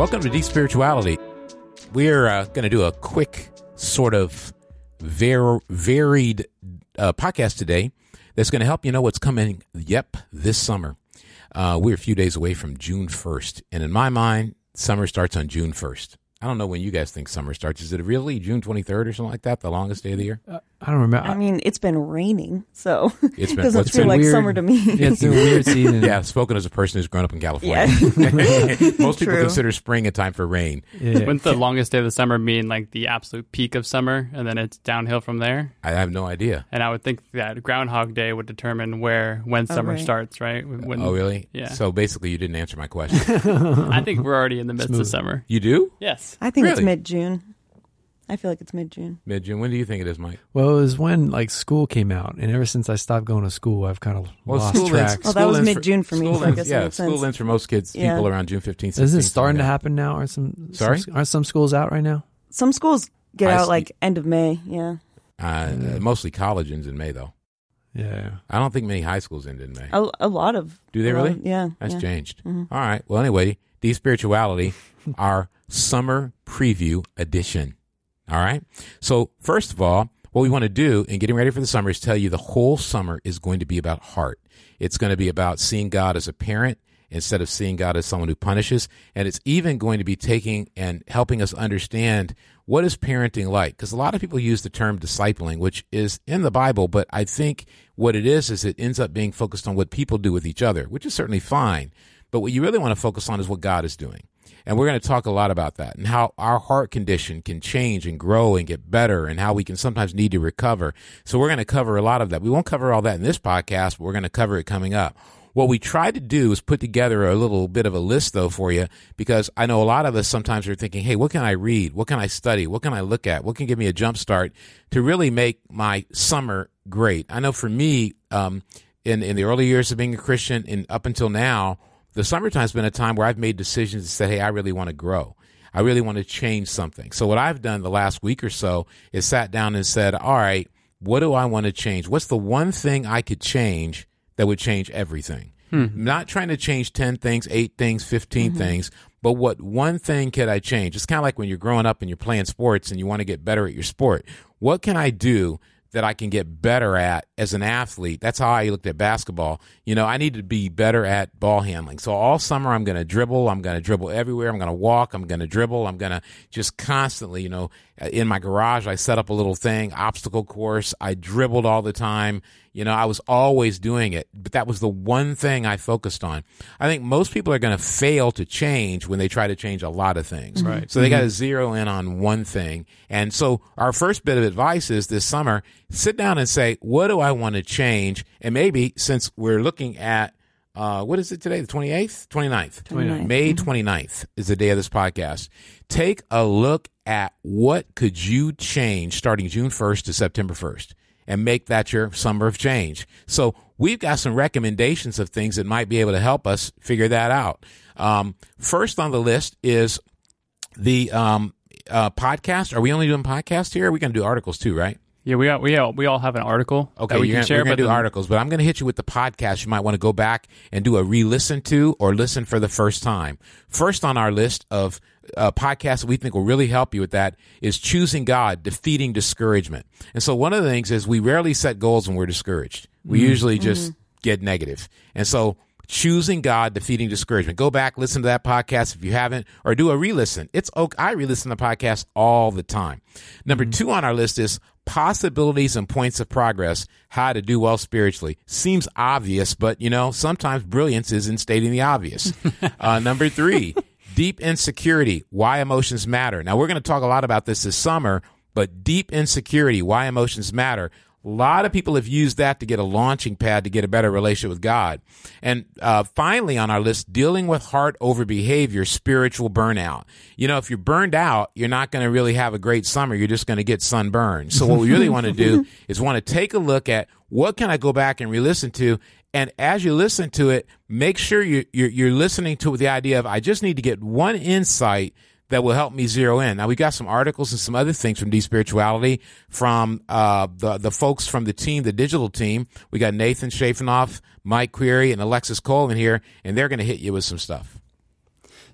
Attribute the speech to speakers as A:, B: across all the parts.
A: Welcome to Deep Spirituality. We're uh, going to do a quick, sort of var- varied uh, podcast today that's going to help you know what's coming, yep, this summer. Uh, we're a few days away from June 1st. And in my mind, summer starts on June 1st. I don't know when you guys think summer starts. Is it really June 23rd or something like that, the longest day of the year?
B: I don't remember.
C: I mean, it's been raining, so
A: It's
C: it
A: been-
C: doesn't
A: what's
C: feel
A: been
C: like
B: weird.
C: summer to me.
B: yeah, it's a weird season.
A: Yeah, spoken as a person who's grown up in California.
C: Yeah.
A: Most people
C: True.
A: consider spring a time for rain.
B: Yeah.
D: Wouldn't the longest day of the summer mean like the absolute peak of summer, and then it's downhill from there?
A: I have no idea.
D: And I would think that Groundhog Day would determine where when oh, summer
C: right.
D: starts, right? When,
A: Oh, really?
D: Yeah.
A: So basically, you didn't answer my question.
D: I think we're already in the midst
B: Smooth.
D: of summer.
A: you do?
D: Yes.
C: I think it's mid June. I feel like it's mid June.
A: Mid June. When do you think it is, Mike?
B: well, it was when like school came out, and ever since I stopped going to school, I've kind of
A: Well,
B: lost track.
A: ends-
C: Oh, that was mid-June for me,
A: school
C: so I guess
A: yeah,
C: makes
A: school
C: sense.
A: ends for most kids.
C: Yeah.
A: People around June 15th.
B: Isn't
A: 16th,
B: it starting to happen now? Are some
A: Sorry?
B: Some, aren't some schools out right now?
C: Some schools get
A: I
C: out
A: see.
C: like end of May. Yeah,
A: like that. Uh, mostly college ends in May, though.
B: Yeah.
A: I don't think many high schools end in May.
C: a, a lot of.
A: Do they really?
C: of- yeah,
A: That's
C: yeah.
A: changed.
C: Mhm.
A: All right. Well, anyway, Deep Spirituality, our summer preview edition. All right. So, first of all, what we want to do in getting ready for the summer is tell you the whole summer is going to be about heart. It's going to be about seeing God as a parent instead of seeing God as someone who punishes. And it's even going to be taking and helping us understand what is parenting like. Because a lot of people use the term discipling, which is in the Bible, but I think what it is is it ends up being focused on what people do with each other, which is certainly fine. But what you really want to focus on is what God is doing. And we're going to talk a lot about that and how our heart condition can change and grow and get better and how we can sometimes need to recover. So we're going to cover a lot of that. We won't cover all that in this podcast, but we're going to cover it coming up. What we try to do is put together a little bit of a list though for you because I know a lot of us sometimes are thinking, Hey, what can I read? What can I study? What can I look at? What can give me a jump start to really make my summer great? I know for me, um, in, in the early years of being a Christian and up until now, the summertime's been a time where I've made decisions and said, Hey, I really want to grow. I really want to change something. So what I've done the last week or so is sat down and said, all right, what do I want to change? What's the one thing I could change that would change everything? Hmm. Not trying to change 10 things, eight things, 15 mm-hmm. things, but what one thing could I change? It's kind of like when you're growing up and you're playing sports and you want to get better at your sport. What can I do that I can get better at as an athlete. That's how I looked at basketball. You know, I need to be better at ball handling. So all summer I'm going to dribble. I'm going to dribble everywhere. I'm going to walk. I'm going to dribble. I'm going to just constantly, you know, Uh, in my garage, I set up a little thing, obstacle course. I dribbled all the time. You know, I was always doing it, but that was the one thing I focused on. I think most people are going to fail to change when they try to change a lot of things. Mm-hmm.
D: Right.
A: So they got to mm-hmm. zero in on one thing. And so our first bit of advice is this summer, sit down and say, what do I want to change? And maybe since we're looking at, uh, what is it today? The 28th, 29th,
C: 29th.
A: May 29th is the day of this podcast. Take a look at what could you change starting June 1st to September 1st and make that your summer of change. So we've got some recommendations of things that might be able to help us figure that out. Um, first on the list is the um, uh, podcast. Are we only doing podcasts here? Are we going to do articles too, right?
D: Yeah, we all, we all, we all have an article
A: Okay,
D: that we
A: you're
D: can
A: gonna,
D: share.
A: we're gonna do
D: then-
A: articles, but I'm going to hit you with the podcast. You might want to go back and do a re-listen to or listen for the first time. First on our list of uh, podcasts that we think will really help you with that is choosing God, defeating discouragement. And so one of the things is we rarely set goals when we're discouraged. We usually just get negative. And so choosing God, defeating discouragement. Go back, listen to that podcast if you haven't, or do a re-listen. It's okay. I re-listen to podcasts all the time. Number two on our list is possibilities and points of progress, how to do well spiritually. Seems obvious, but you know, sometimes brilliance is in stating the obvious. uh, number three, deep insecurity, why emotions matter. Now we're going to talk a lot about this this summer, but deep insecurity, why emotions matter. A lot of people have used that to get a launching pad to get a better relationship with God. And uh, finally, on our list, dealing with heart over behavior, spiritual burnout. You know, if you're burned out, you're not going to really have a great summer. You're just going to get sunburned. So what we really want to do is want to take a look at what can I go back and re-listen to. And as you listen to it, make sure you're, you're, you're listening to the idea of I just need to get one insight that will help me zero in. Now we got some articles and some other things from Deep Spirituality from uh, the the folks from the team, the digital team. We got Nathan Shafinoff, Mike Query, and Alexis Coleman here, and they're going to hit you with some stuff.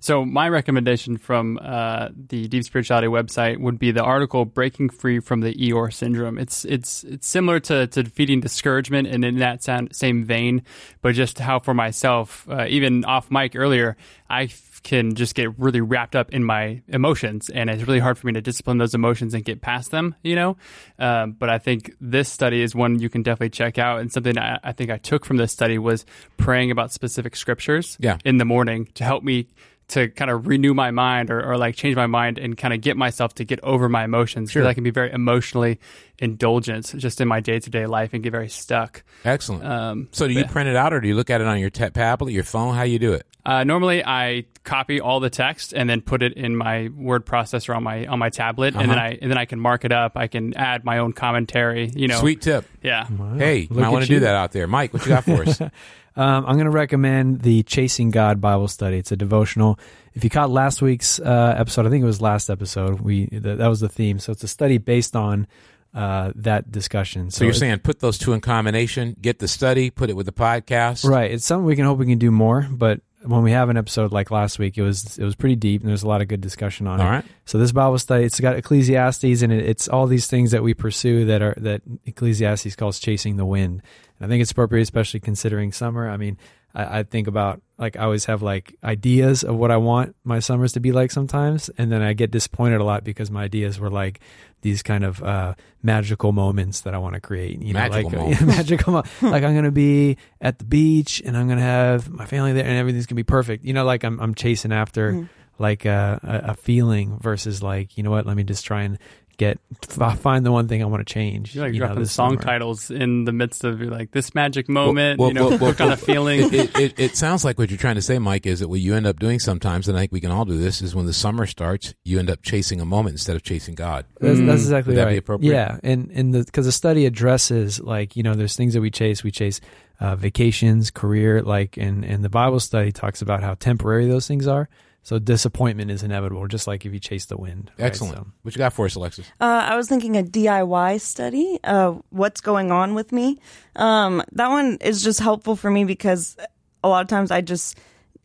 D: So my recommendation from uh, the Deep Spirituality website would be the article "Breaking Free from the Eeyore Syndrome." It's it's it's similar to, to defeating discouragement, and in that sound, same vein, but just how for myself, uh, even off mic earlier, I can just get really wrapped up in my emotions, and it's really hard for me to discipline those emotions and get past them. You know, um, but I think this study is one you can definitely check out, and something I, I think I took from this study was praying about specific scriptures
A: Yeah.
D: in the morning to help me to kind of renew my mind or, or like change my mind and kind of get myself to get over my emotions because
A: Sure.
D: I can be very emotionally indulgent just in my day to day life and get very stuck.
A: Excellent.
D: Um,
A: so do you
D: yeah.
A: print it out or do you look at it on your ta- tablet, your phone? How you do it?
D: Uh, normally, I copy all the text and then put it in my word processor on my on my tablet, and then
A: Uh-huh.
D: I and then I can mark it up. I can add my own commentary. You know,
A: Sweet tip.
D: yeah.
A: Hey, you
B: Look
A: might want to do that out there. Mike, what you got for us?
B: Um, I'm going to recommend the Chasing God Bible Study. It's a devotional. If you caught last week's uh, episode, I think it was last episode. We th- that was the theme. So it's a study based on uh, that discussion.
A: So you're saying put those two in combination, get the study, put it with the podcast.
B: right? It's something we can hope we can do more, but when we have an episode like last week, it was it was pretty deep and there's a lot of good discussion on
A: All
B: it.
A: right.
B: So this Bible study, it's got Ecclesiastes and it, it's all these things that we pursue that are that Ecclesiastes calls chasing the wind. And I think it's appropriate, especially considering summer. I mean, I, I think about like I always have like ideas of what I want my summers to be like sometimes, and then I get disappointed a lot because my ideas were like these kind of uh, magical moments that I want to create. You
A: Magical
B: know, like
A: moments.
B: magical. Mo- like I'm gonna be at the beach and I'm gonna have my family there and everything's gonna be perfect. You know, like I'm I'm chasing after
C: Mhm.
B: like a, a, a feeling versus like you know what let me just try and get f- find the one thing i want to change
D: You're like
B: you know,
D: dropping
B: this
D: song
B: summer.
D: titles in the midst of you're like this magic moment.
A: well,
D: you know,
A: well, well,
D: work on a feeling.
A: it, it, it, it sounds like what you're trying to say, Mike, is that what you end up doing sometimes, and I think we can all do this, is when the summer starts, you end up chasing a moment instead of chasing God.
B: that's,
D: Mm.
B: that's exactly
A: Would that
B: right
A: be appropriate?
B: yeah and and the because the study addresses like you know there's things that we chase we chase uh, vacations career like and and the bible study talks about how temporary those things are so disappointment is inevitable just like if you chase the wind right?
A: Excellent.
B: So-
A: What you got for us, Alexis?
C: Uh, I was thinking a DIY study. Uh, what's going on with me? Um, that one is just helpful for me because a lot of times I just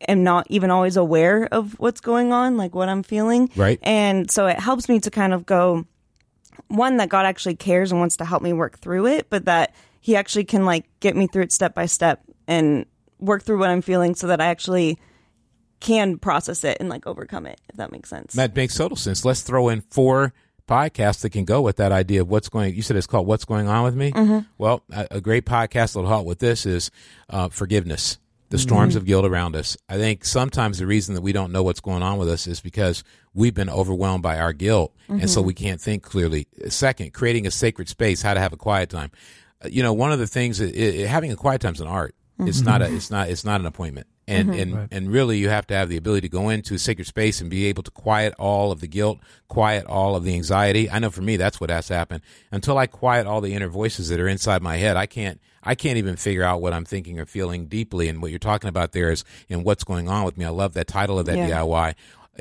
C: am not even always aware of what's going on, like what I'm feeling.
A: Right.
C: And so it helps me to kind of go, one, that God actually cares and wants to help me work through it, but that He actually can like get me through it step by step and work through what I'm feeling so that I actually can process it and like overcome it, if that makes sense.
A: That makes total sense. Let's throw in four podcasts that can go with that idea of what's going. You said it's called "What's Going On with Me." Well, a, a great podcast that'll help with this is uh, forgiveness. The storms of guilt around us. I think sometimes the reason that we don't know what's going on with us is because we've been overwhelmed by our guilt, and so we can't think clearly. Second, creating a sacred space, how to have a quiet time. Uh, you know, one of the things that i i having a quiet time is an art. It's not a. It's not. It's not an appointment. And mm-hmm. and and really, you have to have the ability to go into a sacred space and be able to quiet all of the guilt, quiet all of the anxiety. I know for me, that's what has to happen. Until I quiet all the inner voices that are inside my head, I can't. I can't even figure out what I'm thinking or feeling deeply. And what you're talking about there is, and what's going on with me. I love that title of that
C: Yeah.
A: DIY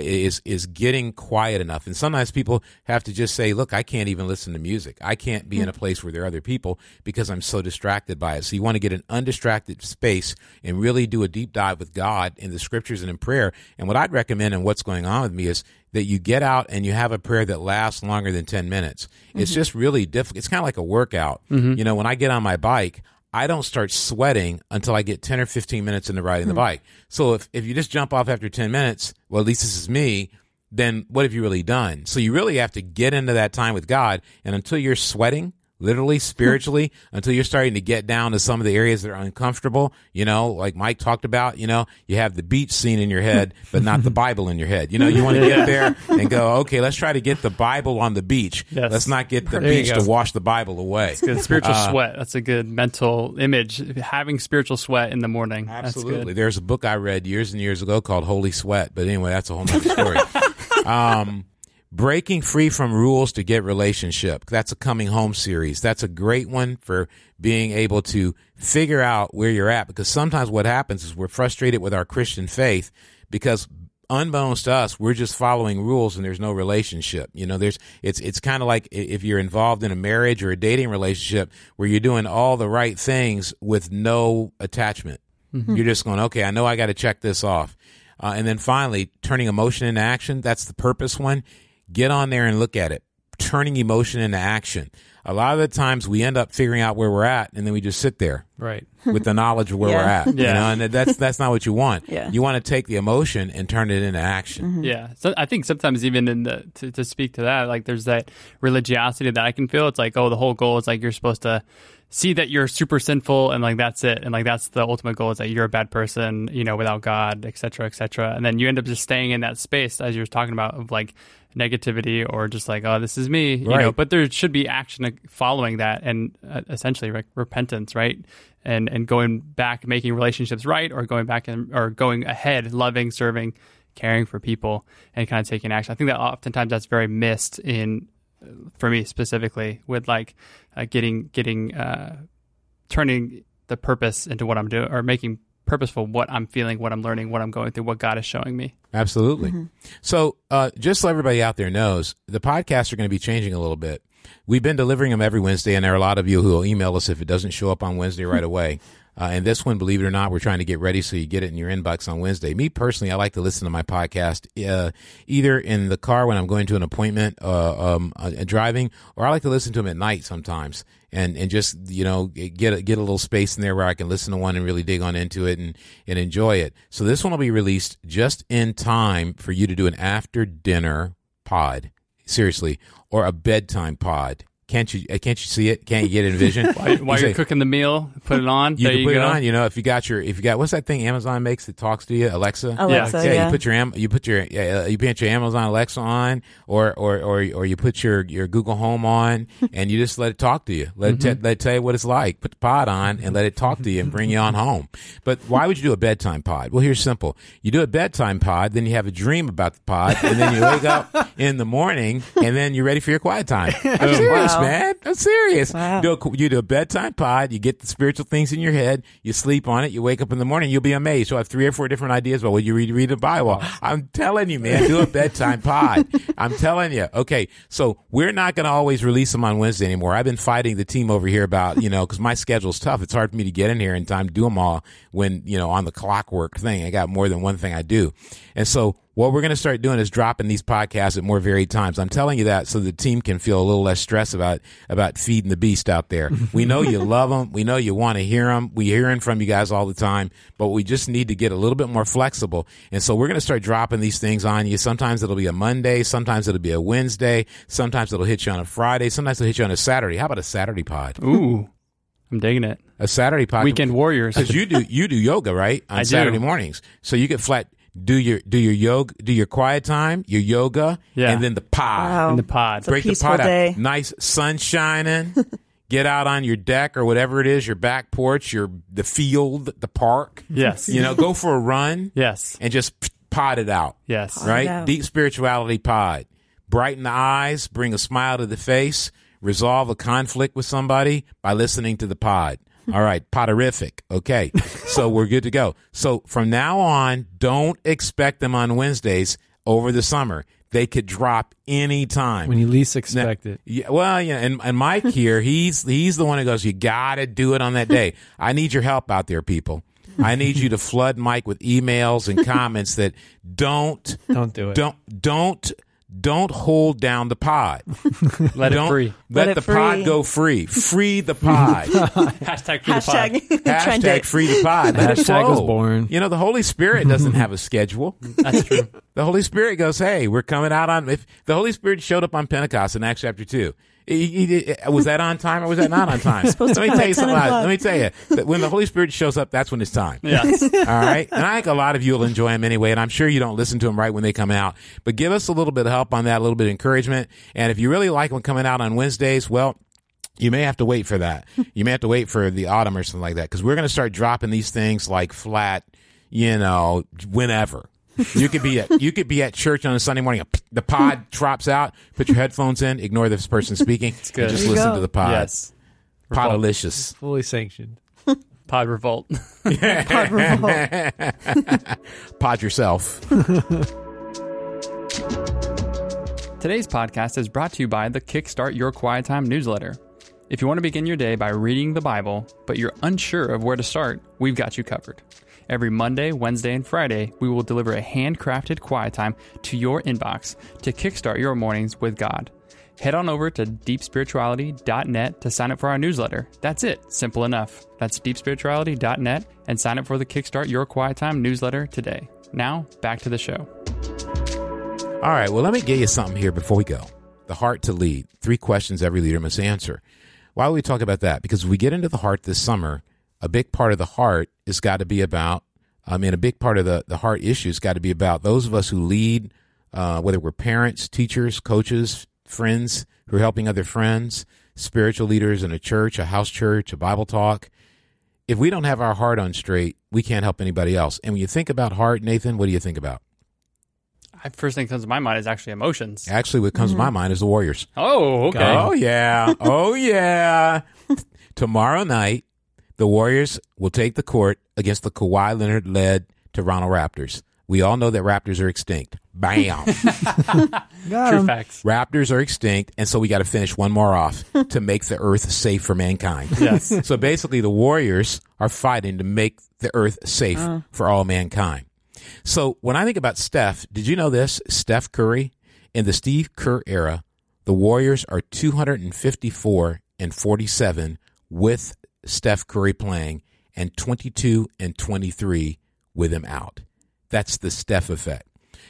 A: is is getting quiet enough. And sometimes people have to just say, "Look, I can't even listen to music. I can't be in a hmm. place where there are other people because I'm so distracted by it." So you want to get an undistracted space and really do a deep dive with God in the scriptures and in prayer. And what I'd recommend and what's going on with me is that you get out and you have a prayer that lasts longer than 10 minutes. It's mm-hmm. just really difficult. It's kind of like a workout. Mm-hmm. You know, when I get on my bike, I don't start sweating until I get 10 or 15 minutes into riding the hmm. bike. So if, if you just jump off after 10 minutes, well, at least this is me, then what have you really done? So you really have to get into that time with God. And until you're sweating, literally, spiritually, until you're starting to get down to some of the areas that are uncomfortable, you know, like Mike talked about, you know, you have the beach scene in your head, but not the Bible in your head. You know, you want to get there and go, okay, let's try to get the Bible on the beach.
D: Yes.
A: Let's not get the
D: There
A: beach to wash the Bible away.
D: Good spiritual
A: Uh,
D: sweat. That's a good mental image. Having spiritual sweat in the morning. That's
A: Absolutely. There's a book I read years and years ago called Holy Sweat, but anyway, that's a whole nother story. um, breaking free from rules to get relationship. That's a coming home series. That's a great one for being able to figure out where you're at because sometimes what happens is we're frustrated with our Christian faith because unbeknownst to us, we're just following rules and there's no relationship. You know, there's it's it's kind of like if you're involved in a marriage or a dating relationship where you're doing all the right things with no attachment. You're just going, okay, I know I got to check this off. Uh, and then finally, turning emotion into action. That's the purpose one. Get on there and look at it. Turning emotion into action. A lot of the times we end up figuring out where we're at and then we just sit there
B: Right.
A: with the knowledge of where
C: Yeah.
A: we're at. You
D: Yeah.
A: know, and that's that's not what you want.
C: Yeah.
A: You want to take the emotion and turn it into action. Mm-hmm.
D: Yeah, so I think sometimes even in the to, to speak to that, like there's that religiosity that I can feel. It's like, oh, the whole goal is like you're supposed to see that you're super sinful, and like that's it, and like that's the ultimate goal is that you're a bad person, you know, without God, et cetera, et cetera. And then you end up just staying in that space as you were talking about of like negativity or just like, oh, this is me, you know. But there should be action following that, and uh, essentially like repentance, right? And and going back, making relationships right, or going back and or going ahead, loving, serving caring for people and kind of taking action. I think that oftentimes that's very missed in, for me specifically, with like uh, getting getting uh, turning the purpose into what I'm doing or making purposeful what I'm feeling, what I'm learning, what I'm going through, what God is showing me.
A: Absolutely. So, uh, just so everybody out there knows, the podcasts are going to be changing a little bit. We've been delivering them every Wednesday, and there are a lot of you who will email us if it doesn't show up on Wednesday right away. Uh, and this one, believe it or not, we're trying to get ready so you get it in your inbox on Wednesday. Me personally, I like to listen to my podcast uh, either in the car when I'm going to an appointment, uh, um, uh, driving, or I like to listen to them at night sometimes, and and just you know get a, get a little space in there where I can listen to one and really dig on into it and and enjoy it. So this one will be released just in time for you to do an after dinner pod, seriously, or a bedtime pod. Can't you? uh, Can't you see it? Can't you get it in vision?
D: While, while
A: You
D: you're
A: say-
D: cooking the meal, put it on.
A: you
D: there
A: can
D: you
A: put
D: go.
A: it on. You know, if you got your, if you got, what's that thing Amazon makes that talks to you, Alexa?
C: Alexa,
A: yeah,
C: yeah.
A: you put your you put your uh, you put your Amazon Alexa on, or or or or you put your your Google Home on, and you just let it talk to you. Let it
D: Mm-hmm.
A: te- let it tell you what it's like. Put the pod on and let it talk to you and bring you on home. But why would you do a bedtime pod? Well, here's simple: you do a bedtime pod, then you have a dream about the pod, and then you wake up in the morning, and then you're ready for your quiet time. I'm serious,
C: Wow.
A: Man. I'm serious.
C: Wow.
A: Do a, you do a bedtime pod, you get the spiritual things in your head, you sleep on it, you wake up in the morning, you'll be amazed. You'll have three or four different ideas about what you read, read the Bible. I'm telling you, man, do a bedtime pod. I'm telling you. Okay. So we're not going to always release them on Wednesday anymore. I've been fighting the team over here about, you know, cause my schedule's tough. It's hard for me to get in here in time to do them all when, you know, on the clockwork thing. I got more than one thing I do. And so what we're going to start doing is dropping these podcasts at more varied times. I'm telling you that so the team can feel a little less stress about about feeding the beast out there. we know you love them. We know you want to hear them. We're hearing from you guys all the time, but we just need to get a little bit more flexible. And so we're going to start dropping these things on you. Sometimes it'll be a Monday. Sometimes it'll be a Wednesday. Sometimes it'll hit you on a Friday. Sometimes it'll hit you on a Saturday. How about a Saturday pod?
D: Ooh, I'm digging it.
A: A Saturday pod.
D: Weekend warriors.
A: because you do you do yoga right on
D: I do.
A: Saturday mornings. So you get flat do your do your yoga do your quiet time, your yoga,
D: Yeah.
A: and then the pod.
C: Wow.
D: in the pod.
C: It's a
A: Break the
C: peaceful
A: pod
C: day.
A: out. Nice sun shining. Get out on your deck or whatever it is, your back porch, your the field, the park.
D: Yes.
A: You know, go for a run
D: Yes.
A: and just pod it out.
D: Yes.
A: Right?
C: out.
A: Deep spirituality pod. Brighten the eyes, bring a smile to the face, resolve a conflict with somebody by listening to the pod. All right, poderific. Okay. So we're good to go. So from now on, don't expect them on Wednesdays over the summer. They could drop anytime.
B: When you least expect it.
A: Yeah, well, yeah, and, and Mike here, he's he's the one who goes, "You got to do it on that day." I need your help out there, people. I need you to flood Mike with emails and comments that don't
B: Don't do it.
A: don't don't don't hold down the pod.
D: Let
A: don't
D: it free.
A: Let,
C: Let it
A: the pod go free. Free the pod.
D: Hashtag free the pod.
C: Hashtag trend
A: Hashtag free the pod. Let
B: Hashtag was born.
A: You know, the Holy Spirit doesn't have a schedule.
D: That's true.
A: The Holy Spirit goes, "Hey, we're coming out on." If the Holy Spirit showed up on Pentecost in Acts chapter two, he- he- he- uh, was that on time or was that not on time? Let me tell you something. Let me tell you that when the Holy Spirit shows up, that's when it's time.
D: Yes.
A: All right, and I think a lot of you will enjoy them anyway. And I'm sure you don't listen to them right when they come out, but give us a little bit of help on that, a little bit of encouragement. And if you really like them coming out on Wednesdays, well. You may have to wait for that. You may have to wait for the autumn or something like that because we're going to start dropping these things like flat, you know, whenever. You could be at you could be at church on a Sunday morning. The pod drops out. Put your headphones in. Ignore this person speaking. It's
D: good.
A: Just listen
C: go.
A: to the pod.
D: yes.
A: Podalicious.
B: Fully sanctioned.
D: Pod revolt.
C: Pod revolt.
A: Pod yourself.
D: Today's podcast is brought to you by the Kickstart Your Quiet Time newsletter. If you want to begin your day by reading the Bible, but you're unsure of where to start, we've got you covered. Every Monday, Wednesday, and Friday, we will deliver a handcrafted quiet time to your inbox to kickstart your mornings with God. Head on over to deepspirituality.net to sign up for our newsletter. That's it, simple enough. That's deepspirituality.net and sign up for the Kickstart Your Quiet Time newsletter today. Now, back to the show.
A: All right, well, let me get you something here before we go. The heart to lead. Three questions every leader must answer. Why do we talk about that? Because we get into the heart this summer, a big part of the heart has got to be about, I mean, a big part of the, the heart issue has got to be about those of us who lead, uh, whether we're parents, teachers, coaches, friends who are helping other friends, spiritual leaders in a church, a house church, a Bible talk. If we don't have our heart on straight, we can't help anybody else. And when you think about heart, Nathan, what do you think about?
D: I, first thing that comes to my mind is actually emotions.
A: Actually, what comes to my mind is the Warriors.
D: Oh, okay.
A: Oh yeah. Oh yeah. Tomorrow night, the Warriors will take the court against the Kawhi Leonard led Toronto Raptors. We all know that Raptors are extinct. Bam.
B: Got
D: True
B: 'em.
D: facts.
A: Raptors are extinct, and so we got to finish one more off to make the Earth safe for mankind.
D: Yes.
A: So basically, the Warriors are fighting to make the Earth safe uh. for all mankind. So when I think about Steph, did you know this? Steph Curry in the Steve Kerr era, the Warriors are 254 and 47 with Steph Curry playing, and 22 and 23 with him out. That's the Steph effect.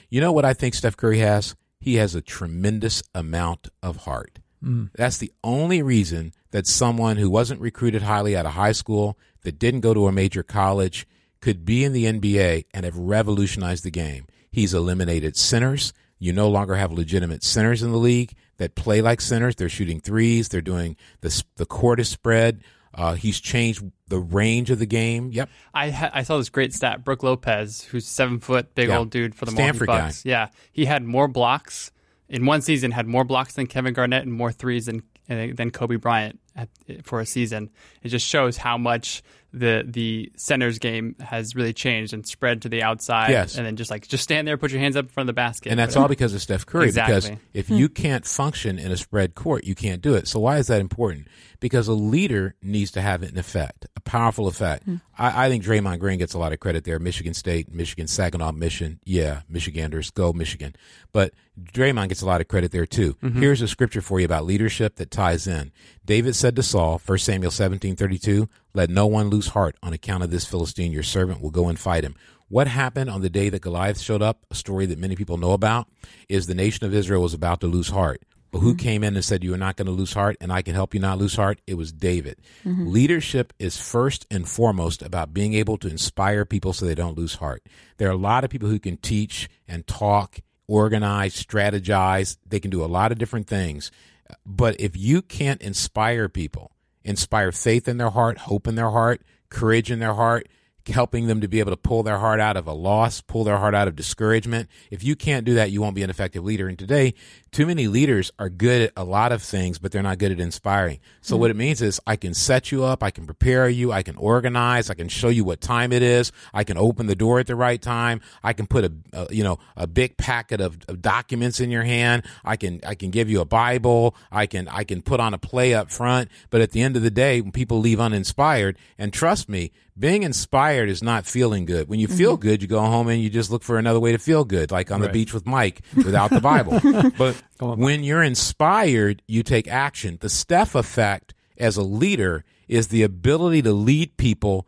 A: You know what I think Steph Curry has? He has a tremendous amount of heart. Hmm. That's the only reason that someone who wasn't recruited highly out of high school, that didn't go to a major college, could be in the NBA and have revolutionized the game. He's eliminated centers. You no longer have legitimate centers in the league that play like centers. They're shooting threes. They're doing the the court is spread. Uh, he's changed the range of the game. Yep.
D: I ha- I saw this great stat. Brooke Lopez, who's seven foot, big
A: Yeah.
D: old dude for the
A: Stanford
D: Milwaukee
A: guy.
D: Yeah, he had more blocks in one season. Had more blocks than Kevin Garnett and more threes than uh, than Kobe Bryant at, for a season. It just shows how much the the center's game has really changed and spread to the outside.
A: Yes.
D: and then just like just stand there, put your hands up in front of the basket.
A: And that's all because of Steph Curry. Because
D: Exactly.
A: if you can't function in a spread court, you can't do it. So why is that important? Because a leader needs to have an effect, a powerful effect. Hmm. I, I think Draymond Green gets a lot of credit there. Michigan State, Michigan Saginaw Mission, yeah, Michiganders, go Michigan. But Draymond gets a lot of credit there too. Mm-hmm. Here's a scripture for you about leadership that ties in. David said to Saul, 1 Samuel seventeen thirty two, let no one lose heart on account of this Philistine. Your servant will go and fight him. What happened on the day that Goliath showed up, a story that many people know about, is the nation of Israel was about to lose heart. But who came in and said, You are not going to lose heart and I can help you not lose heart? It was David. Mm-hmm. Leadership is first and foremost about being able to inspire people so they don't lose heart. There are a lot of people who can teach and talk, organize, strategize. They can do a lot of different things. But if you can't inspire people, inspire faith in their heart, hope in their heart, courage in their heart, helping them to be able to pull their heart out of a loss, pull their heart out of discouragement. If you can't do that, you won't be an effective leader. And today, too many leaders are good at a lot of things, but they're not good at inspiring. So what hmm. it means is I can set you up, I can prepare you, I can organize, I can show you what time it is, I can open the door at the right time, I can put a, a you know a big packet of, of documents in your hand, I can I can give you a Bible, I can I can put on a play up front. But at the end of the day, when people leave uninspired, and trust me, being inspired is not feeling good. When you feel mm-hmm. good, you go home and you just look for another way to feel good, like on the beach with Mike without the Bible. but when you're inspired, you take action. The Steph effect as a leader is the ability to lead people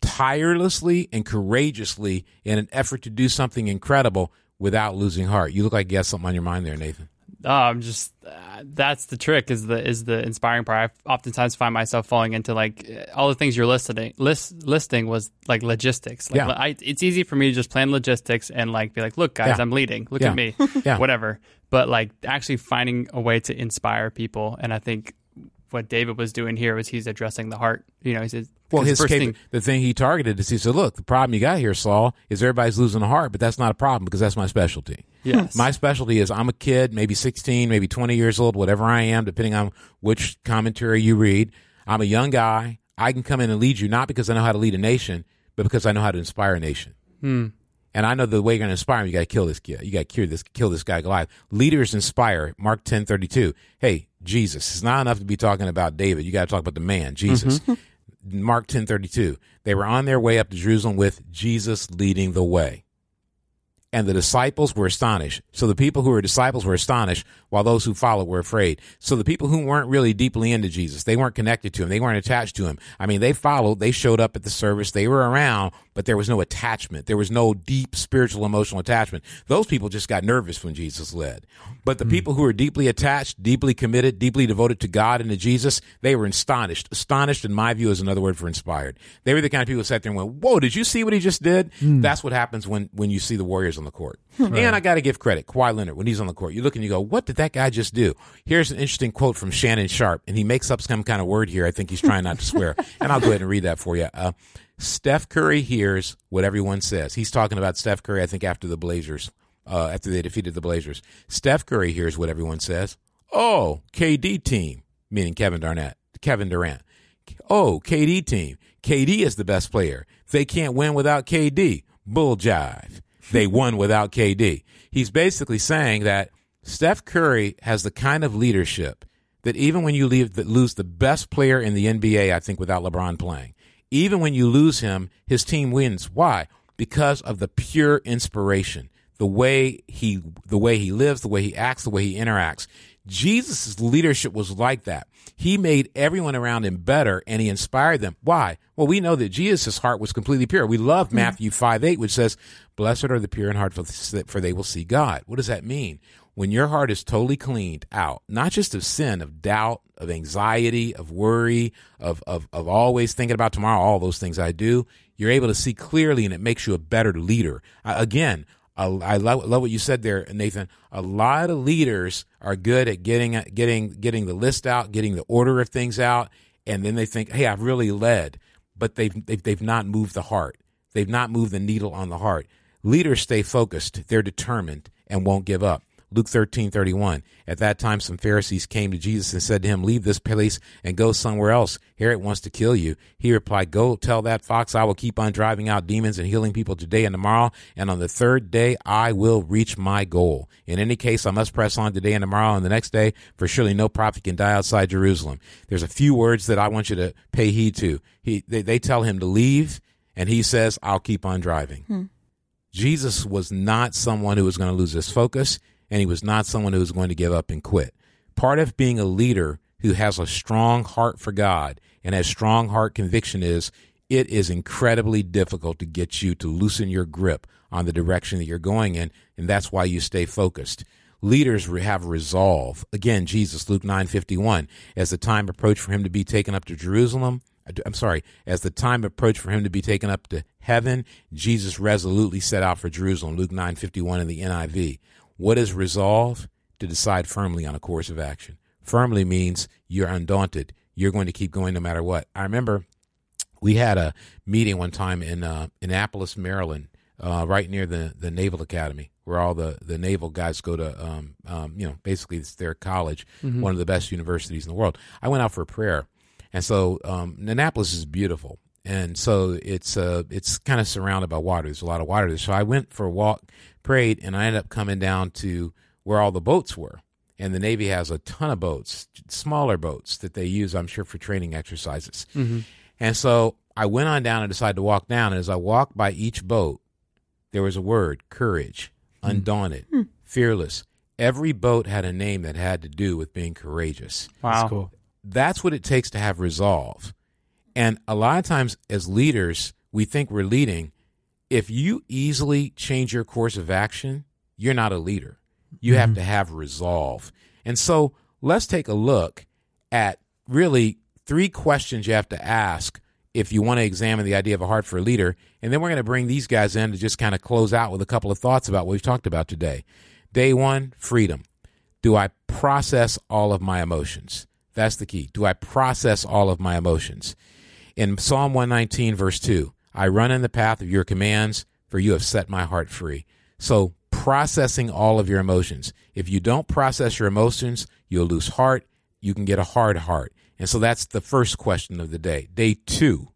A: tirelessly and courageously in an effort to do something incredible without losing heart. You look like you got something on your mind there, Nathan.
D: Oh, I'm just uh, that's the trick is the is the inspiring part. I oftentimes find myself falling into like uh, all the things you're listing list, listing was like logistics. Like,
A: Yeah.
D: I, it's easy for me to just plan logistics and like be like, look, guys,
A: Yeah.
D: I'm leading. Look
A: Yeah.
D: at me,
A: Yeah.
D: whatever. But like actually finding a way to inspire people, and I think what David was doing here was he's addressing the heart. You know, he says,
A: Well, his cap-
D: thing-
A: the thing he targeted is he said, "Look, the problem you got here, Saul, is everybody's losing the heart, but that's not a problem because that's my specialty.
D: Yes.
A: my specialty is I'm a kid, maybe 16, maybe 20 years old, whatever I am, depending on which commentary you read. I'm a young guy. I can come in and lead you not because I know how to lead a nation, but because I know how to inspire a nation. Hmm. And I know the way you're going to inspire him, you got to kill this kid. You got to kill this, kill this guy Goliath. Leaders inspire. Mark ten thirty two. Hey, Jesus. It's not enough to be talking about David. You got to talk about the man, Jesus. Mm-hmm. Mark 10:32. They were on their way up to Jerusalem with Jesus leading the way. And the disciples were astonished. So the people who were disciples were astonished, while those who followed were afraid. So the people who weren't really deeply into Jesus, they weren't connected to him, they weren't attached to him. I mean, they followed, they showed up at the service, they were around, but there was no attachment. There was no deep spiritual emotional attachment. Those people just got nervous when Jesus led. But the hmm. people who were deeply attached, deeply committed, deeply devoted to God and to Jesus, they were astonished. Astonished, in my view, is another word for inspired. They were the kind of people who sat there and went, Whoa, did you see what he just did? Hmm. That's what happens when, when you see the Warriors on the court. And I got to give credit. Kawhi Leonard, when he's on the court, you look and you go, What did that guy just do? Here's an interesting quote from Shannon Sharpe, and he makes up some kind of word here. I think he's trying not to swear. and I'll go ahead and read that for you. Uh, Steph Curry hears what everyone says. He's talking about Steph Curry, I think, after the Blazers, uh, after they defeated the Blazers. Steph Curry hears what everyone says. Oh, KD team, meaning Kevin Durant. Kevin Durant. Oh, KD team. KD is the best player. They can't win without KD. Bull jive. They won without KD. He's basically saying that Steph Curry has the kind of leadership that even when you leave, that lose the best player in the NBA, I think, without LeBron playing, even when you lose him, his team wins. Why? Because of the pure inspiration, the way he, the way he lives, the way he acts, the way he interacts. Jesus' leadership was like that. He made everyone around him better and he inspired them. Why? Well, we know that Jesus' heart was completely pure. We love mm-hmm. Matthew 5 8, which says, Blessed are the pure in heart, for they will see God. What does that mean? When your heart is totally cleaned out, not just of sin, of doubt, of anxiety, of worry, of, of, of always thinking about tomorrow, all those things I do, you're able to see clearly and it makes you a better leader. Again, I, I love, love what you said there, Nathan. A lot of leaders are good at getting getting getting the list out, getting the order of things out, and then they think, "Hey, I've really led," but they've they've, they've not moved the heart. They've not moved the needle on the heart. Leaders stay focused. They're determined and won't give up. Luke thirteen thirty one. At that time, some Pharisees came to Jesus and said to him, Leave this place and go somewhere else. Herod wants to kill you. He replied, Go tell that fox I will keep on driving out demons and healing people today and tomorrow, and on the third day I will reach my goal. In any case, I must press on today and tomorrow and the next day, for surely no prophet can die outside Jerusalem. There's a few words that I want you to pay heed to. He, they, they tell him to leave, and he says, I'll keep on driving. Hmm. Jesus was not someone who was going to lose his focus, and he was not someone who was going to give up and quit. Part of being a leader who has a strong heart for God and has strong heart conviction is it is incredibly difficult to get you to loosen your grip on the direction that you're going in, and that's why you stay focused. Leaders have resolve. Again, Jesus, Luke 9:51, as the time approached for him to be taken up to Jerusalem, uh, I'm sorry, as the time approached for him to be taken up to heaven, Jesus resolutely set out for Jerusalem, Luke 9:51 in the NIV. What is resolve? To decide firmly on a course of action. Firmly means you're undaunted. You're going to keep going no matter what. I remember we had a meeting one time in uh, Annapolis, Maryland, uh, right near the, the Naval Academy, where all the, the naval guys go to, um, um, you know, basically it's their college, one of the best universities in the world. I went out for a prayer. And so um, Annapolis is beautiful. And so it's uh, it's kind of surrounded by water. There's a lot of water there. So I went for a walk, prayed, and I ended up coming down to where all the boats were. And the Navy has a ton of boats, smaller boats that they use, I'm sure, for training exercises. Mm-hmm. And so I went on down and decided to walk down. And as I walked by each boat, there was a word courage, hmm. undaunted, hmm. fearless. Every boat had a name that had to do with being courageous.
D: Wow.
B: That's cool.
A: That's what it takes to have resolve. And a lot of times, as leaders, we think we're leading. If you easily change your course of action, you're not a leader. You have mm-hmm. to have resolve. And so let's take a look at really three questions you have to ask if you want to examine the idea of a heart for a leader. And then we're going to bring these guys in to just kind of close out with a couple of thoughts about what we've talked about today. Day one, freedom. Do I process all of my emotions? That's the key. Do I process all of my emotions? In Psalm 119, verse 2, I run in the path of your commands, for you have set my heart free. So, processing all of your emotions. If you don't process your emotions, you'll lose heart. You can get a hard heart. And so that's the first question of the day. Day two,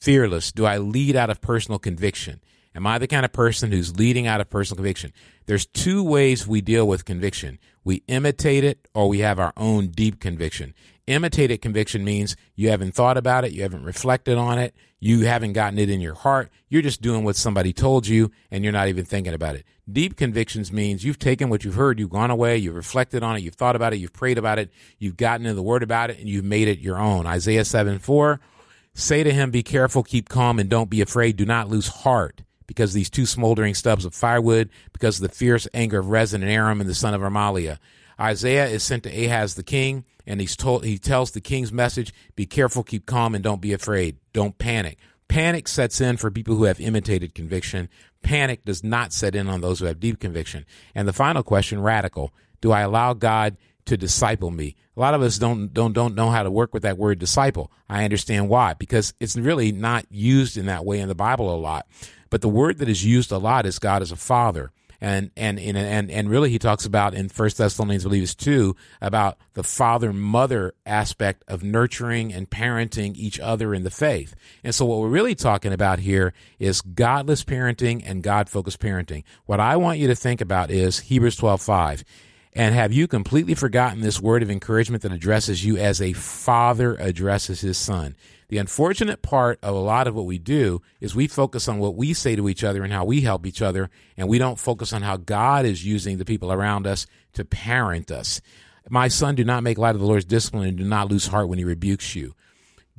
A: fearless. Do I lead out of personal conviction? Am I the kind of person who's leading out of personal conviction? There's two ways we deal with conviction. We imitate it or we have our own deep conviction. Imitated conviction means you haven't thought about it, you haven't reflected on it, you haven't gotten it in your heart. You're just doing what somebody told you and you're not even thinking about it. Deep convictions means you've taken what you've heard, you've gone away, you've reflected on it, you've thought about it, you've prayed about it, you've gotten in the word about it, and you've made it your own. Isaiah 7 4 Say to him, Be careful, keep calm, and don't be afraid. Do not lose heart because these two smoldering stubs of firewood, because of the fierce anger of Rezin and Aram and the son of Remaliah. Isaiah is sent to Ahaz the king, and he's told he tells the king's message: Be careful, keep calm, and don't be afraid. Don't panic. Panic sets in for people who have imitated conviction. Panic does not set in on those who have deep conviction. And the final question, radical: Do I allow God to disciple me? A lot of us don't don't don't know how to work with that word disciple. I understand why because it's really not used in that way in the Bible a lot. But the word that is used a lot is God as a father and and and and really he talks about in First Thessalonians, I believe it's two, about the father mother aspect of nurturing and parenting each other in the faith. And so what we're really talking about here is godless parenting and God focused parenting. What I want you to think about is Hebrews twelve five. And have you completely forgotten this word of encouragement that addresses you as a father addresses his son? The unfortunate part of a lot of what we do is we focus on what we say to each other and how we help each other, and we don't focus on how God is using the people around us to parent us. My son, do not make light of the Lord's discipline and do not lose heart when he rebukes you.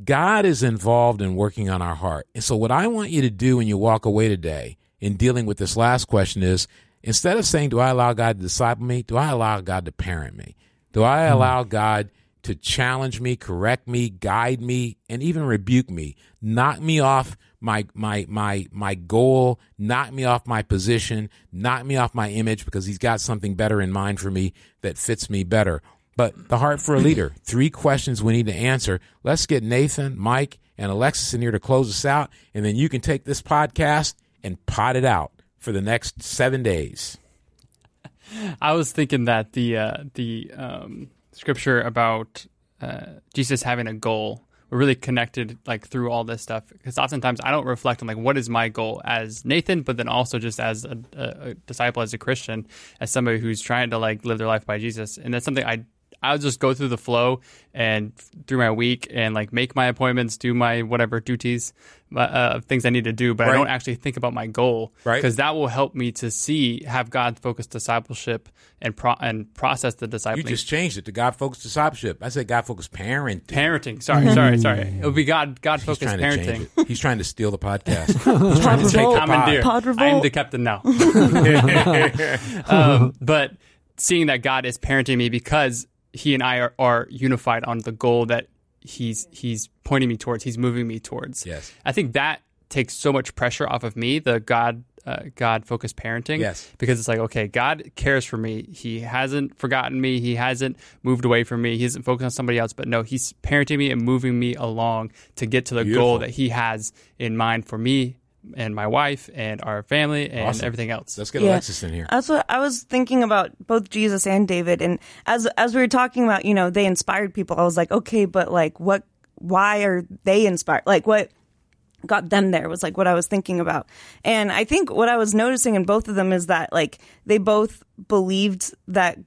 A: God is involved in working on our heart. And so, what I want you to do when you walk away today in dealing with this last question is instead of saying, Do I allow God to disciple me? Do I allow God to parent me? Do I hmm. allow God to challenge me, correct me, guide me, and even rebuke me, knock me off my my my my goal, knock me off my position, knock me off my image because he's got something better in mind for me that fits me better. But the heart for a leader, three questions we need to answer. Let's get Nathan, Mike, and Alexis in here to close us out, and then you can take this podcast and pot it out for the next seven days.
D: I was thinking that the uh, the um, scripture about uh, Jesus having a goal. We're really connected like through all this stuff because oftentimes I don't reflect on like what is my goal as Nathan, but then also just as a, a, a disciple, as a Christian, as somebody who's trying to like live their life by Jesus, and that's something I I'll just go through the flow and through my week and like make my appointments, do my whatever duties, uh, things I need to do, but right. I don't actually think about my goal,
A: right?
D: Because that will help me to see have God focused discipleship and pro- and process the discipleship.
A: You just changed it to God focused discipleship. I said God focused parenting.
D: Parenting. Sorry, sorry, sorry. It would be God God focused parenting.
A: He's trying to steal the podcast. He's trying
C: to take
D: commandeer.
C: Pod
D: I am the captain now. um, but seeing that God is parenting me because he and I are, are unified on the goal that he's he's pointing me towards. He's moving me towards.
A: Yes,
D: I think that takes so much pressure off of me. The God uh, God focused parenting.
A: Yes,
D: because it's like okay, God cares for me. He hasn't forgotten me. He hasn't moved away from me. He isn't focused on somebody else. But no, He's parenting me and moving me along to get to the
A: Beautiful.
D: goal that He has in mind for me and my wife and our family and
A: Awesome.
D: everything else.
A: let's get
C: Yeah.
A: Alexis in here.
C: That's what I was thinking about both Jesus and David. And as as we were talking about, you know, they inspired people. I was like, okay, but like, what? Why are they inspired? Like, what got them there was like what I was thinking about. And I think what I was noticing in both of them is that like they both believed that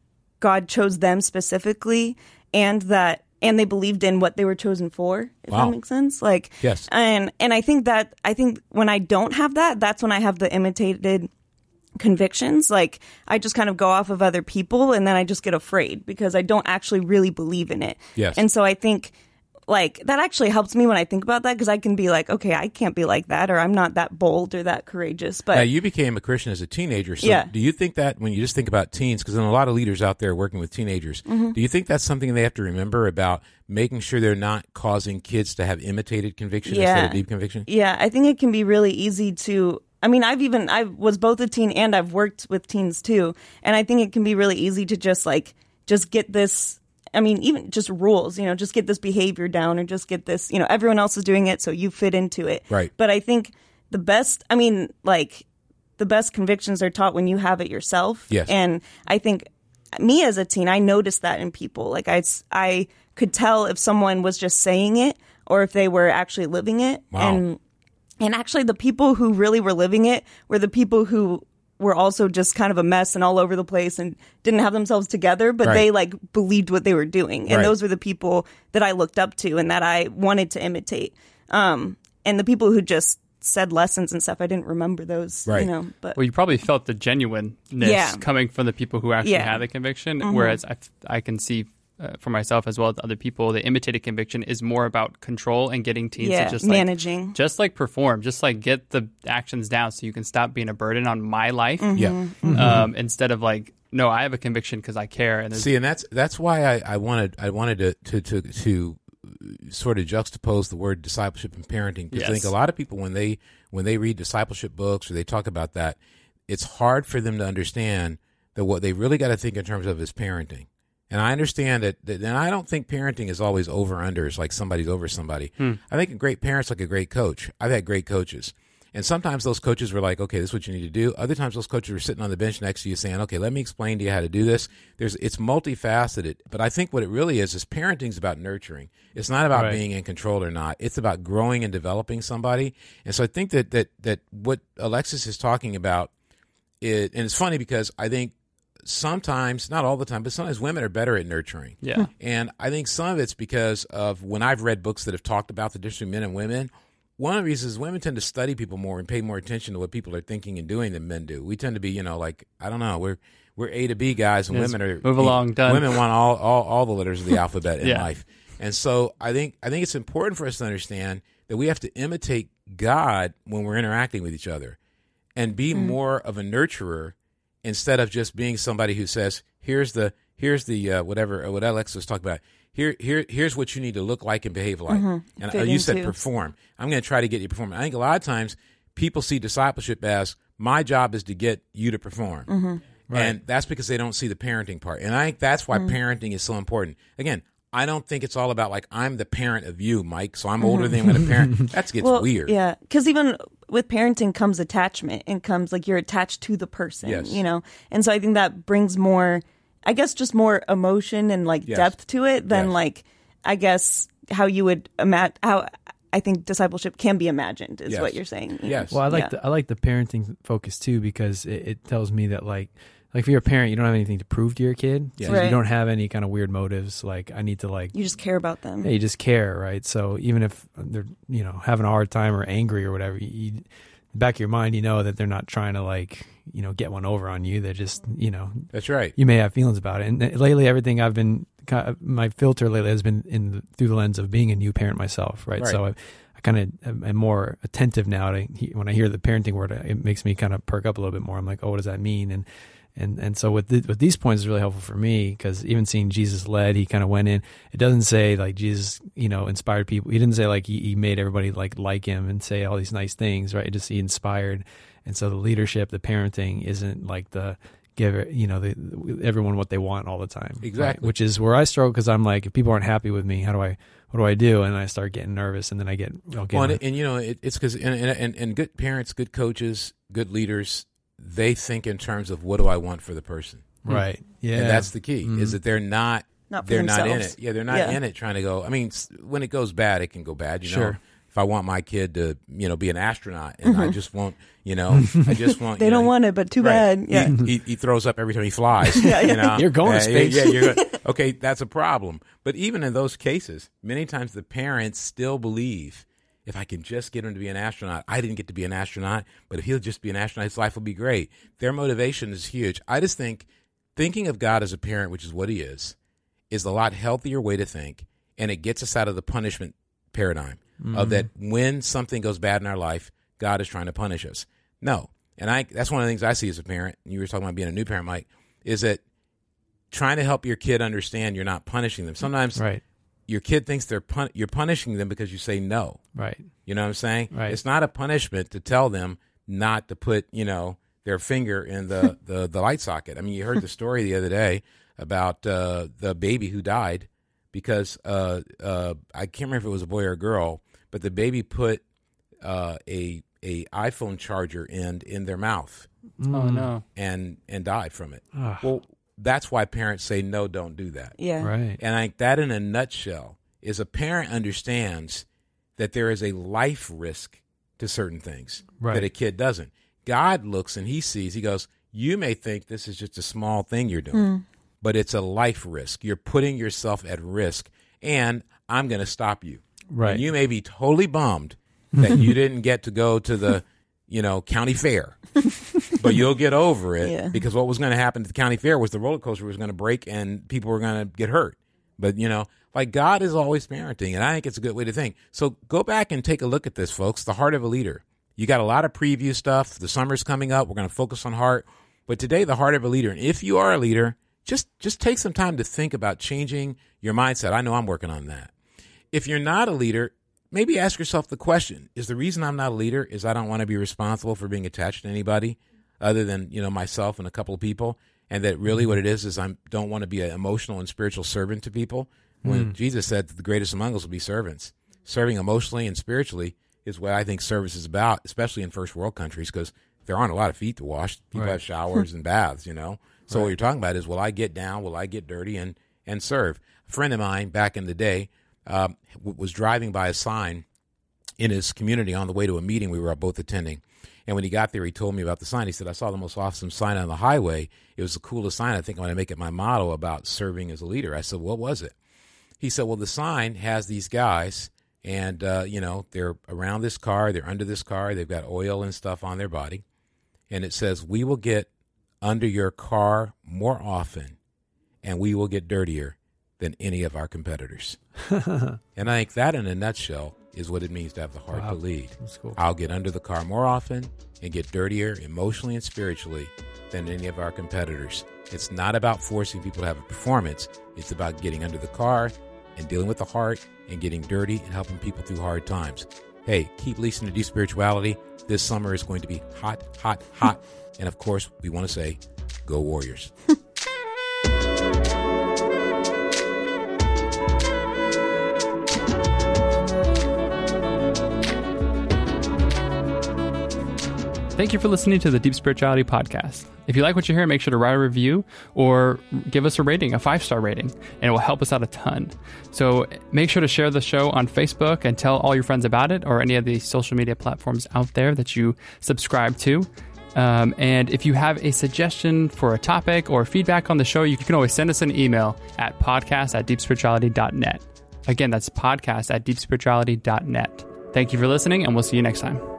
C: God chose them specifically, and that and they believed in what they were chosen for. If
A: Wow.
C: that makes sense, like
A: Yes.
C: and and I think that I think when I don't have that, that's when I have the imitated convictions. Like I just kind of go off of other people and then I just get afraid because I don't actually really believe in it.
A: Yes.
C: And so I think like that actually helps me when I think about that because I can be like, okay, I can't be like that or I'm not that bold or that courageous. But
A: Now, you became a Christian as a teenager. So,
C: Yeah.
A: do you think that when you just think about teens, because there a lot of leaders out there working with teenagers,
C: Mm-hmm.
A: do you think that's something they have to remember about making sure they're not causing kids to have imitated conviction instead of deep conviction?
C: Yeah, I think it can be really easy to. I mean, I've even I was both a teen and I've worked with teens too, and I think it can be really easy to just like just get this. I mean, even just rules, you know, just get this behavior down, or just get this. You know, everyone else is doing it, so you fit into it.
A: Right.
C: But I think the best. I mean, like the best convictions are taught when you have it yourself.
A: Yes.
C: And I think me as a teen, I noticed that in people. Like I, I could tell if someone was just saying it or if they were actually living it.
A: Wow.
C: And and actually, the people who really were living it were the people who were also just kind of a mess and all over the place and didn't have themselves together, but
A: Right.
C: they like believed what they were doing. And
A: Right.
C: those were the people that I looked up to and that I wanted to imitate. Um, and the people who just said lessons and stuff, I didn't remember those,
A: Right.
C: you know, but
D: Well, you probably felt the genuineness
C: Yeah.
D: coming from the people who actually
C: Yeah.
D: had the conviction, whereas I, I can see uh, for myself as well as other people, the imitated conviction is more about control and getting teens
C: yeah,
D: to just like,
C: managing.
D: just like perform, just like get the actions down so you can stop being a burden on my life
C: Mm-hmm.
A: Yeah.
D: um, instead of like, no, I have a conviction because I care. And
A: See, and that's that's why I, I wanted I wanted to to to, to sort of juxtapose the word discipleship and parenting because I think a lot of people when they when they read discipleship books or they talk about that, it's hard for them to understand that what they really got to think in terms of is parenting. And I understand that, that and I don't think parenting is always over unders like somebody's over somebody. Hmm. I think a great parent's like a great coach. I've had great coaches. And sometimes those coaches were like, okay, this is what you need to do. Other times those coaches were sitting on the bench next to you saying, okay, let me explain to you how to do this. There's, it's multifaceted, but I think what it really is, is parenting's about nurturing. It's not about
B: Right.
A: being in control or not. It's about growing and developing somebody. And so I think that, that, that what Alexis is talking about it, and it's funny because I think sometimes, not all the time, but sometimes women are better at nurturing.
D: yeah. Hmm.
A: And I think some of it's because of when I've read books that have talked about the difference between men and women. One of the reasons is women tend to study people more and pay more attention to what people are thinking and doing than men do. We tend to be, you know, like I don't know, we're we're A to B guys, and
D: Yes,
A: women are
D: move along, done.
A: Women want all, all all the letters of the alphabet in
D: Yeah.
A: life, and so I think I think it's important for us to understand that we have to imitate God when we're interacting with each other, and be hmm. more of a nurturer instead of just being somebody who says, "Here's the here's the uh, whatever uh, what Alex was talking about. Here here here's what you need to look like and behave like." And uh, you said
C: into.
A: perform. I'm going to try to get you to perform. I think a lot of times people see discipleship as my job is to get you to perform, and that's because they don't see the parenting part. And I think that's why parenting is so important. Again. I don't think it's all about like I'm the parent of you, Mike. So I'm older mm-hmm. than I'm going to parent. That gets
C: well,
A: weird.
C: Yeah, because even with parenting comes attachment and comes like you're attached to the person,
A: Yes.
C: you know, and so I think that brings more, I guess, just more emotion and like
A: Yes.
C: depth to it than
A: Yes.
C: like I guess how you would imagine how I think discipleship can be imagined is
A: Yes.
C: what you're saying.
A: Yes.
B: Well, I like
C: Yeah.
B: the I like the parenting focus too because it, it tells me that like like if you're a parent, you don't have anything to prove to your kid.
A: Yeah.
B: So
C: Right.
B: You don't have any kind of weird motives. Like I need to like
C: You just care about them.
B: yeah, you just care, right? So even if they're you know having a hard time or angry or whatever, you, you back of your mind, you know that they're not trying to like you know get one over on you. They're just you know
A: That's right.
B: you may have feelings about it. And uh, lately, everything I've been kind of- my filter lately has been in the, through the lens of being a new parent myself, right?
A: Right.
B: So I, I kind of am, am more attentive now to when I hear the parenting word, it makes me kind of perk up a little bit more. I'm like, oh, what does that mean? And and and so with the, with these points is really helpful for me because even seeing Jesus led, he kind of went in. It doesn't say like Jesus, you know, inspired people. He didn't say like he, he made everybody like like him and say all these nice things, right? It just he inspired. And so the leadership, the parenting, isn't like the give you know, the, everyone what they want all the time. right?
A: Exactly.
B: Which is where I struggle because I'm like, if people aren't happy with me, how do I, what do I do? And I start getting nervous, and then I get, okay,
A: Well, and, and you know, it, it's because and, and, and good parents, good coaches, good leaders, they think in terms of what do I want for the person,
B: right, yeah,
A: and that's the key is that they're not
C: Not
A: they're not in it. Yeah, they're not
C: Yeah.
A: in it trying to go. I mean, when it goes bad, it can go bad. You know,
B: Sure.
A: if I want my kid to you know be an astronaut, and I just won't, you know, I just want.
C: They
A: you know,
C: don't want it, but too
A: Right.
C: bad. Yeah.
A: He, he, he throws up every time he flies. yeah, You know?
B: You're going to
A: Uh,
B: space.
A: Yeah, you're going, okay, that's a problem. But even in those cases, many times the parents still believe if I can just get him to be an astronaut, I didn't get to be an astronaut, but if he'll just be an astronaut, his life will be great. Their motivation is huge. I just think thinking of God as a parent, which is what he is, is a lot healthier way to think, and it gets us out of the punishment paradigm of that mm-hmm. when something goes bad in our life, God is trying to punish us. No, and I that's one of the things I see as a parent. And you were talking about being a new parent, Mike, is that trying to help your kid understand you're not punishing them. Sometimes
B: right,
A: your kid thinks they're pun- you're punishing them because you say no.
B: right,
A: You know what I'm saying?
B: Right.
A: It's not a punishment to tell them not to put, you know, their finger in the, the, the light socket. I mean, you heard the story the other day about uh, the baby who died because uh, uh, I can't remember if it was a boy or a girl, but the baby put uh, a a iPhone charger in in their mouth
D: Oh no.
A: and and died from it.
B: Ah.
A: Well, that's why parents say no, don't do that.
C: Yeah.
B: right,
A: And I think that, in a nutshell, is a parent understands that there is a life risk to certain things
B: Right.
A: that a kid doesn't. God looks and he sees, he goes, You may think this is just a small thing you're doing, hmm. but it's a life risk. You're putting yourself at risk, and I'm going to stop you.
B: Right.
A: And you may be totally bummed that you didn't get to go to the, you know, county fair, but you'll get over it
C: Yeah.
A: because what was going to happen at the county fair was the roller coaster was going to break and people were going to get hurt. But you know, like God is always parenting, and I think it's a good way to think. So go back and take a look at this, folks. The heart of a leader. You got a lot of preview stuff. The summer's coming up. We're going to focus on heart, but today the heart of a leader. And if you are a leader, just just take some time to think about changing your mindset. I know I'm working on that. If you're not a leader, maybe ask yourself the question: Is the reason I'm not a leader is I don't want to be responsible for being attached to anybody other than you know myself and a couple of people, and that really what it is is I don't want to be an emotional and spiritual servant to people. When hmm. Jesus said that the greatest among us will be servants, serving emotionally and spiritually is what I think service is about, especially in first world countries, because there aren't a lot of feet to wash. People
B: Right.
A: have showers and baths, you know. So what you're talking about is, will I get down? Will I get dirty and and serve? A friend of mine back in the day um, was driving by a sign in his community on the way to a meeting we were both attending. And when he got there, he told me about the sign. He said, I saw the most awesome sign on the highway. It was the coolest sign. I think I'm going to make it my motto about serving as a leader. I said, What was it? He said, Well, the sign has these guys, and, uh, you know, they're around this car, they're under this car, they've got oil and stuff on their body. And it says, We will get under your car more often, and we will get dirtier than any of our competitors. and I think that, in a nutshell, is what it means to have the heart
B: Wow.
A: to lead.
B: Cool.
A: I'll get under the car more often and get dirtier emotionally and spiritually than any of our competitors. It's not about forcing people to have a performance, it's about getting under the car and dealing with the heart and getting dirty and helping people through hard times. Hey, keep listening to Deep Spirituality. This summer is going to be hot, hot, hot. and of course, we want to say, go Warriors.
D: Thank you for listening to the Deep Spirituality Podcast. If you like what you hear, make sure to write a review or give us a rating, a five star rating, and it will help us out a ton. So make sure to share the show on Facebook and tell all your friends about it or any of the social media platforms out there that you subscribe to. Um, and if you have a suggestion for a topic or feedback on the show, you can always send us an email at podcast at deepspirituality.net. Again, that's podcast at deepspirituality.net. Thank you for listening, and we'll see you next time.